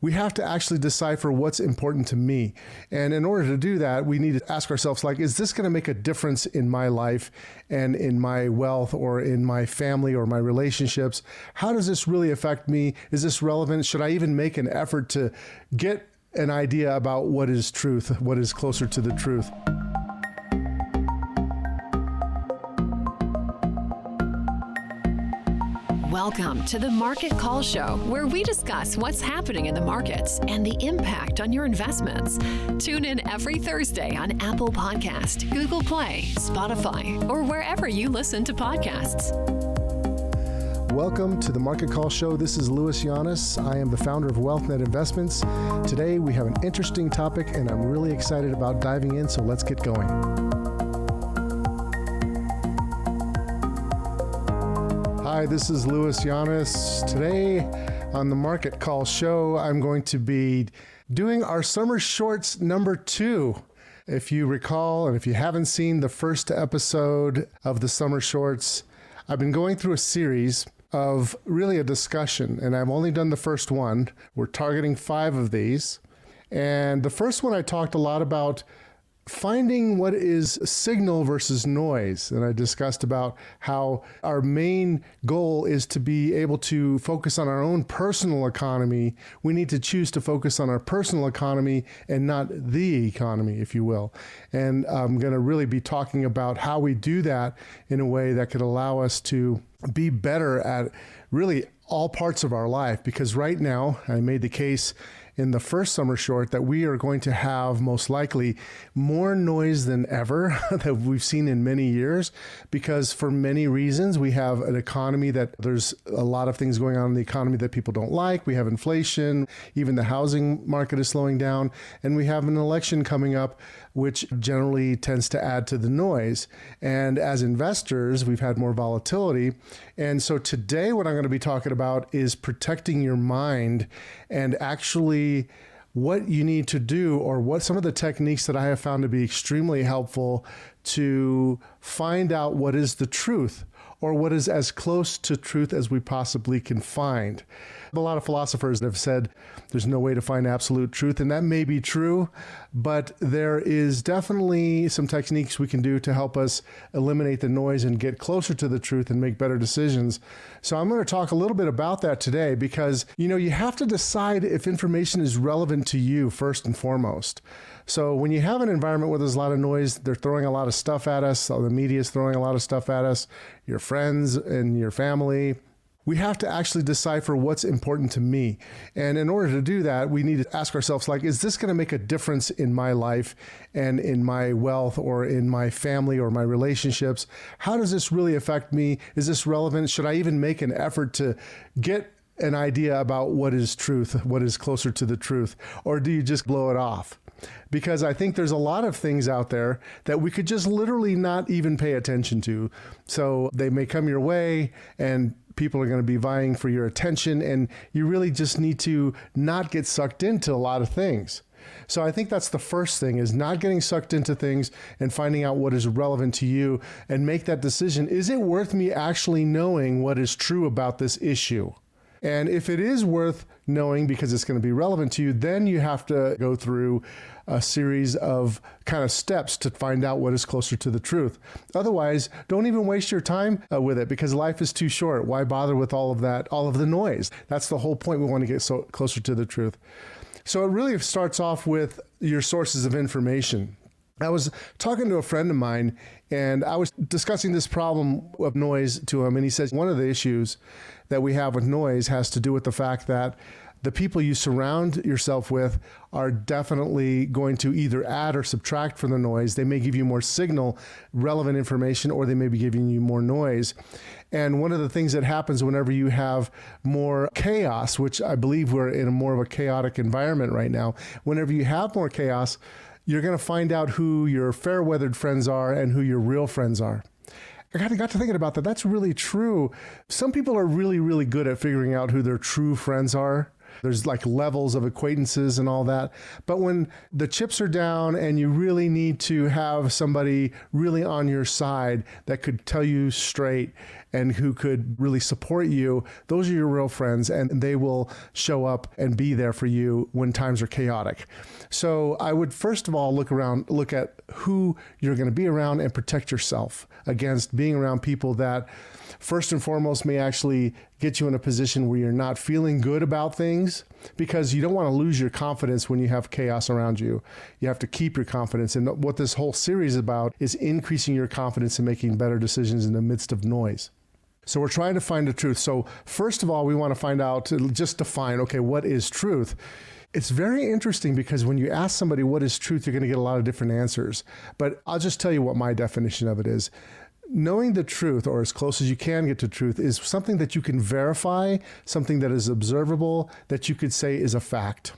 we have to actually decipher what's important to me. And in order to do that, we need to ask ourselves like is this going to make a difference in my life and in my wealth or in my family or my relationships? How does this really affect me? Is this relevant? Should I even make an effort to get an idea about what is truth, what is closer to the truth? Welcome to the Market Call Show, where we discuss what's happening in the markets and the impact on your investments. Tune in every Thursday on Apple Podcast, Google Play, Spotify, or wherever you listen to podcasts. Welcome to the Market Call Show. This is Louis Llanes. I am the founder of WealthNet Investments. Today we have an interesting topic, and I'm really excited about diving in, so let's get going. Hi, this is Louis Llanes. Today on the Market Call Show, I'm going to be doing our summer shorts number two. If you recall, and if you haven't seen the first episode of the summer shorts, I've been going through a series of really a discussion, and I've only done the first one. We're targeting five of these. And the first one I talked a lot about finding what is signal versus noise. And I discussed about how our main goal is to be able to focus on our own personal economy. We need to choose to focus on our personal economy and not the economy, if you will. And I'm going to really be talking about how we do that in a way that could allow us to be better at really all parts of our life because right now I made the case in the first summer short that we are going to have most likely more noise than ever that we've seen in many years because for many reasons we have an economy that there's a lot of things going on in the economy that people don't like. We have inflation, even the housing market is slowing down, and we have an election coming up which generally tends to add to the noise. And as investors, we've had more volatility. And so today, what I'm going to be talking about is protecting your mind and actually what you need to do or what some of the techniques that I have found to be extremely helpful to find out what is the truth or what is as close to truth as we possibly can find. A lot of philosophers have said there's no way to find absolute truth, and that may be true, but there is definitely some techniques we can do to help us eliminate the noise and get closer to the truth and make better decisions. So I'm going to talk a little bit about that today because, you know, you have to decide if information is relevant to you first and foremost. So when you have an environment where there's a lot of noise, they're throwing a lot of stuff at us, the media is throwing a lot of stuff at us, your friends and your family, we have to actually decipher what's important to me. And in order to do that, we need to ask ourselves like is this going to make a difference in my life and in my wealth or in my family or my relationships? How does this really affect me? Is this relevant? Should I even make an effort to get an idea about what is truth, what is closer to the truth, or do you just blow it off? because I think there's a lot of things out there that we could just literally not even pay attention to. So they may come your way and people are going to be vying for your attention, and you really just need to not get sucked into a lot of things. So I think that's the first thing is not getting sucked into things and finding out what is relevant to you and make that decision. Is it worth me actually knowing what is true about this issue? And if it is worth knowing because it's going to be relevant to you, then you have to go through a series of kind of steps to find out what is closer to the truth. Otherwise, don't even waste your time uh, with it because life is too short. Why bother with all of that, all of the noise? That's the whole point. We want to get so closer to the truth. So it really starts off with your sources of information. I was talking to a friend of mine and I was discussing this problem of noise to him. And he says one of the issues that we have with noise has to do with the fact that the people you surround yourself with are definitely going to either add or subtract from the noise. They may give you more signal, relevant information, or they may be giving you more noise. And one of the things that happens whenever you have more chaos, which I believe we're in a more of a chaotic environment right now, whenever you have more chaos, you're going to find out who your fair weathered friends are and who your real friends are. I got, got to thinking about that. That's really true. Some people are really, really good at figuring out who their true friends are There's like levels of acquaintances and all that. But when the chips are down and you really need to have somebody really on your side that could tell you straight and who could really support you, those are your real friends, and they will show up and be there for you when times are chaotic. So I would first of all look around, look at who you're going to be around, and protect yourself against being around people that first and foremost may actually get you in a position where you're not feeling good about things because you don't want to lose your confidence when you have chaos around you. You have to keep your confidence. And what this whole series is about is increasing your confidence and making better decisions in the midst of noise. So we're trying to find the truth. So, first of all, we want to find out, just define, okay, what is truth? It's very interesting because when you ask somebody what is truth, you're going to get a lot of different answers. But I'll just tell you what my definition of it is. Knowing the truth, or as close as you can get to truth, is something that you can verify, something that is observable, that you could say is a fact.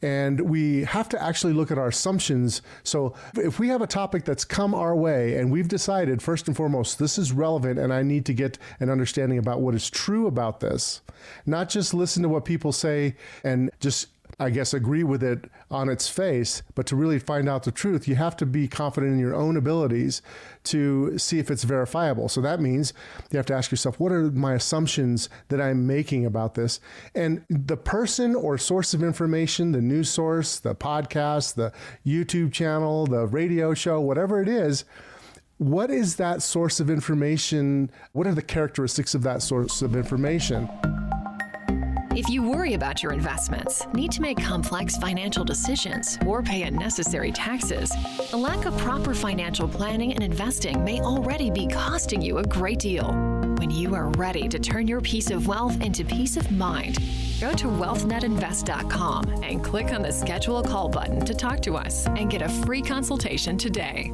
And we have to actually look at our assumptions. So if we have a topic that's come our way and we've decided, first and foremost, this is relevant and I need to get an understanding about what is true about this, not just listen to what people say and just I guess, agree with it on its face, but to really find out the truth, you have to be confident in your own abilities to see if it's verifiable. So that means you have to ask yourself, what are my assumptions that I'm making about this? And the person or source of information, the news source, the podcast, the YouTube channel, the radio show, whatever it is, what is that source of information? What are the characteristics of that source of information? If you worry about your investments, need to make complex financial decisions, or pay unnecessary taxes, a lack of proper financial planning and investing may already be costing you a great deal. When you are ready to turn your piece of wealth into peace of mind, go to wealthnetinvest.com and click on the schedule a call button to talk to us and get a free consultation today.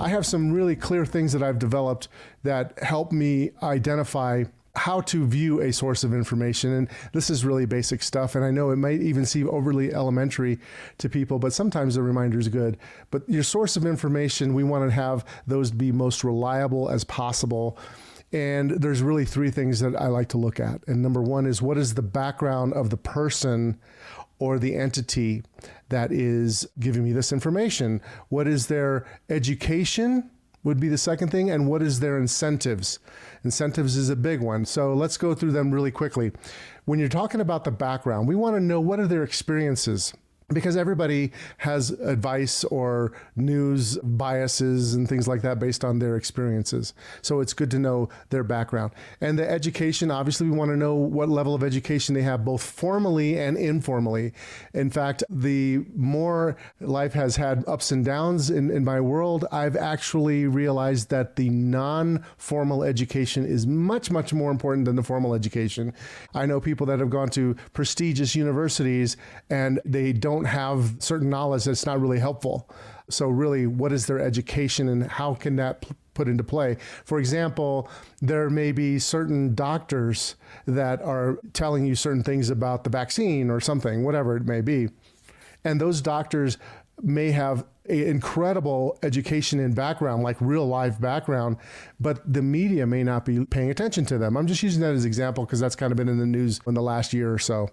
I have some really clear things that I've developed that help me identify how to view a source of information. And this is really basic stuff. And I know it might even seem overly elementary to people, but sometimes a reminder is good. But your source of information, we want to have those be most reliable as possible. And there's really three things that I like to look at. And number one is what is the background of the person or the entity that is giving me this information? What is their education? Would be the second thing. And what is their incentives? Incentives is a big one. So let's go through them really quickly. When you're talking about the background, we want to know what are their experiences because everybody has advice or news biases and things like that based on their experiences. So it's good to know their background. And the education, obviously, we want to know what level of education they have, both formally and informally. In fact, the more life has had ups and downs in, in my world, I've actually realized that the non formal education is much, much more important than the formal education. I know people that have gone to prestigious universities and they don't don't have certain knowledge that's not really helpful. So, really, what is their education and how can that put into play? For example, there may be certain doctors that are telling you certain things about the vaccine or something, whatever it may be. And those doctors may have an incredible education and background, like real life background, but the media may not be paying attention to them. I'm just using that as an example because that's kind of been in the news in the last year or so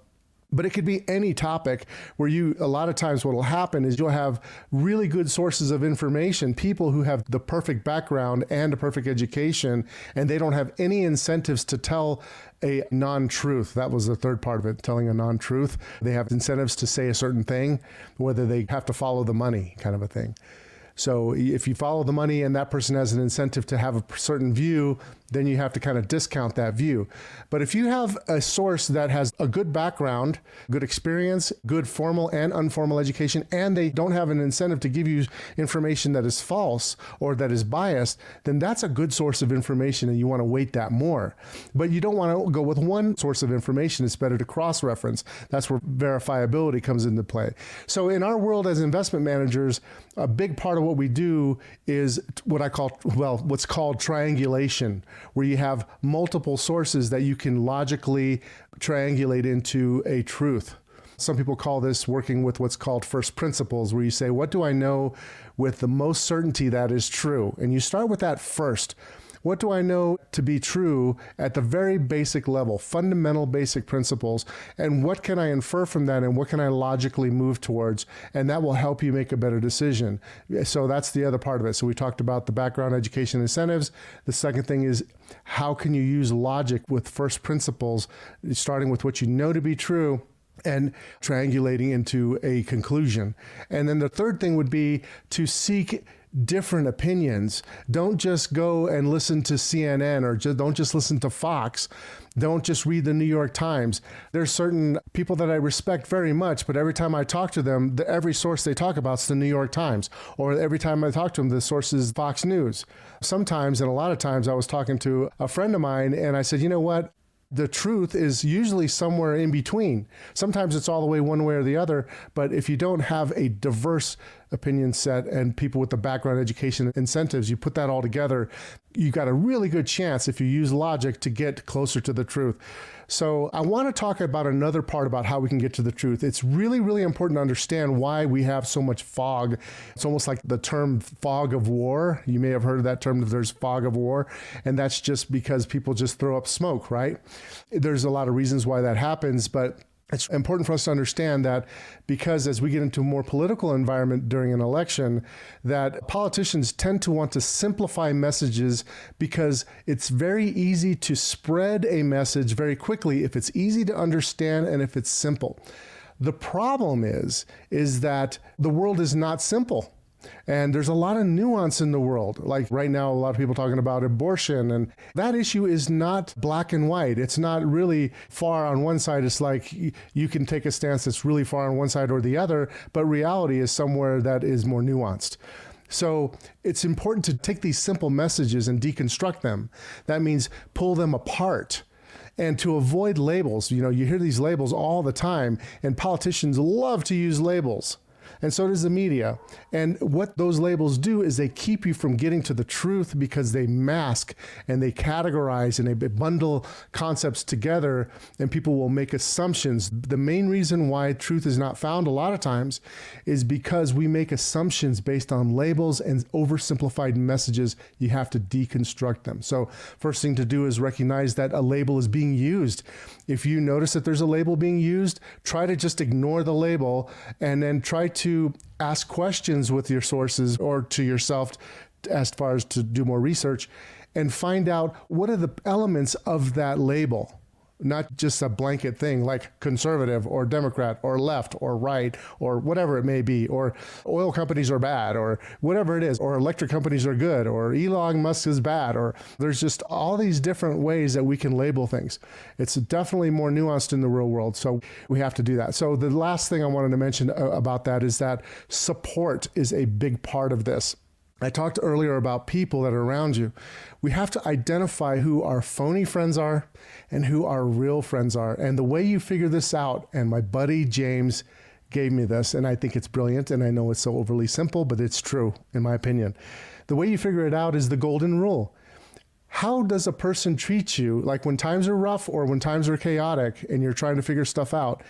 but it could be any topic where you a lot of times what will happen is you'll have really good sources of information people who have the perfect background and a perfect education and they don't have any incentives to tell a non-truth. That was the third part of it telling a non-truth. They have incentives to say a certain thing whether they have to follow the money kind of a thing so if you follow the money and that person has an incentive to have a certain view, then you have to kind of discount that view. But if you have a source that has a good background, good experience, good formal and informal education, and they don't have an incentive to give you information that is false or that is biased, then that's a good source of information and you want to weight that more. But you don't want to go with one source of information. It's better to cross reference. That's where verifiability comes into play. So in our world as investment managers, a big part of what we do is what I call, well, what's called triangulation where you have multiple sources that you can logically triangulate into a truth. Some people call this working with what's called first principles, where you say, What do I know with the most certainty that is true? And you start with that first. What do I know to be true at the very basic level, fundamental basic principles? And what can I infer from that? And what can I logically move towards? And that will help you make a better decision. So that's the other part of it. So we talked about the background education incentives. The second thing is how can you use logic with first principles, starting with what you know to be true and triangulating into a conclusion. And then the third thing would be to seek different opinions. Don't just go and listen to CNN or just, don't just listen to Fox. Don't just read the New York Times. There's certain people that I respect very much, but every time I talk to them, the, every source they talk about is the New York Times. Or every time I talk to them, the source is Fox News. Sometimes, and a lot of times, I was talking to a friend of mine and I said, you know what? the truth is usually somewhere in between. Sometimes it's all the way one way or the other, but if you don't have a diverse opinion set and people with the background education incentives, you put that all together, you got a really good chance if you use logic to get closer to the truth. So I want to talk about another part about how we can get to the truth. It's really, really important to understand why we have so much fog. It's almost like the term fog of war. You may have heard of that term, there's fog of war. And that's just because people just throw up smoke, right? There's a lot of reasons why that happens, but it's important for us to understand that because as we get into a more political environment during an election that politicians tend to want to simplify messages because it's very easy to spread a message very quickly if it's easy to understand and if it's simple. The problem is is that the world is not simple and there's a lot of nuance in the world. Like right now, a lot of people talking about abortion, and that issue is not black and white. It's not really far on one side. It's like you can take a stance that's really far on one side or the other, but reality is somewhere that is more nuanced. So it's important to take these simple messages and deconstruct them. That means pull them apart and to avoid labels. You know, you hear these labels all the time, and politicians love to use labels and so does the media. And what those labels do is they keep you from getting to the truth because they mask and they categorize and they bundle concepts together, and people will make assumptions. The main reason why truth is not found a lot of times is because we make assumptions based on labels and oversimplified messages. You have to deconstruct them. So, first thing to do is recognize that a label is being used. If you notice that there's a label being used, try to just ignore the label and then try to ask questions with your sources or to yourself as far as to do more research and find out what are the elements of that label not just a blanket thing like conservative or Democrat or left or right or whatever it may be, or oil companies are bad or whatever it is, or electric companies are good or Elon Musk is bad, or there's just all these different ways that we can label things. It's definitely more nuanced in the real world. So we have to do that. So the last thing I wanted to mention uh, about that is that support is a big part of this. I talked earlier about people that are around you. We have to identify who our phony friends are and who our real friends are. And the way you figure this out, and my buddy James gave me this, and I think it's brilliant, and I know it's so overly simple, but it's true, in my opinion. The way you figure it out is the golden rule. How does a person treat you, like when times are rough or when times are chaotic and you're trying to figure stuff out?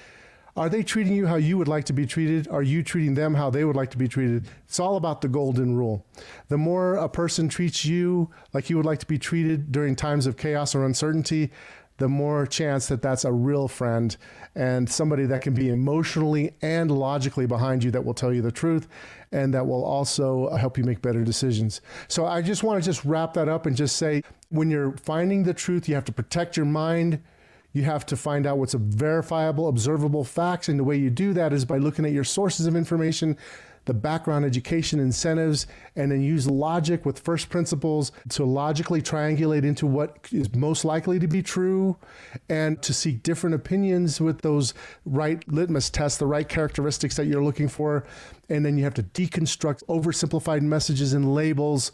Are they treating you how you would like to be treated? Are you treating them how they would like to be treated? It's all about the golden rule. The more a person treats you like you would like to be treated during times of chaos or uncertainty, the more chance that that's a real friend and somebody that can be emotionally and logically behind you that will tell you the truth and that will also uh, help you make better decisions. So I just want to just wrap that up and just say when you're finding the truth, you have to protect your mind, you have to find out what's a verifiable, observable facts. And the way you do that is by looking at your sources of information, the background education incentives, and then use logic with first principles to logically triangulate into what is most likely to be true and to seek different opinions with those right litmus tests, the right characteristics that you're looking for. And then you have to deconstruct oversimplified messages and labels.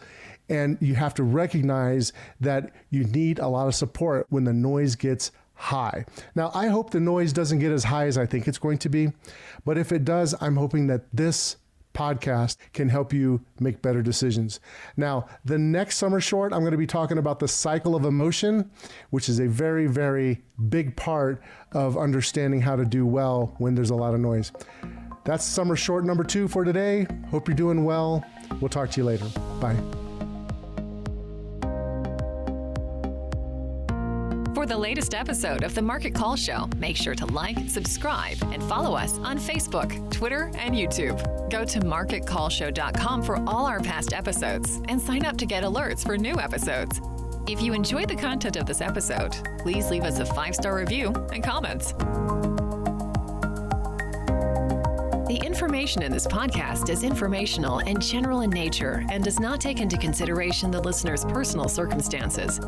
And you have to recognize that you need a lot of support when the noise gets high. Now, I hope the noise doesn't get as high as I think it's going to be, but if it does, I'm hoping that this podcast can help you make better decisions. Now, the next summer short, I'm going to be talking about the cycle of emotion, which is a very, very big part of understanding how to do well when there's a lot of noise. That's summer short number two for today. Hope you're doing well. We'll talk to you later. Bye. The latest episode of the Market Call Show, make sure to like, subscribe, and follow us on Facebook, Twitter, and YouTube. Go to marketcallshow.com for all our past episodes and sign up to get alerts for new episodes. If you enjoyed the content of this episode, please leave us a five star review and comments. The information in this podcast is informational and general in nature and does not take into consideration the listener's personal circumstances.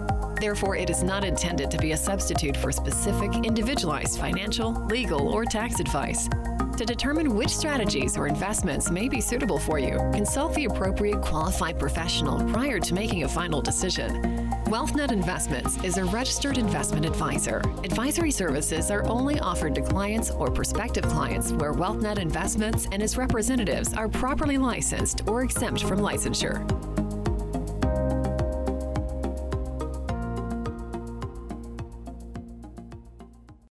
Therefore, it is not intended to be a substitute for specific, individualized financial, legal, or tax advice. To determine which strategies or investments may be suitable for you, consult the appropriate qualified professional prior to making a final decision. WealthNet Investments is a registered investment advisor. Advisory services are only offered to clients or prospective clients where WealthNet Investments and its representatives are properly licensed or exempt from licensure.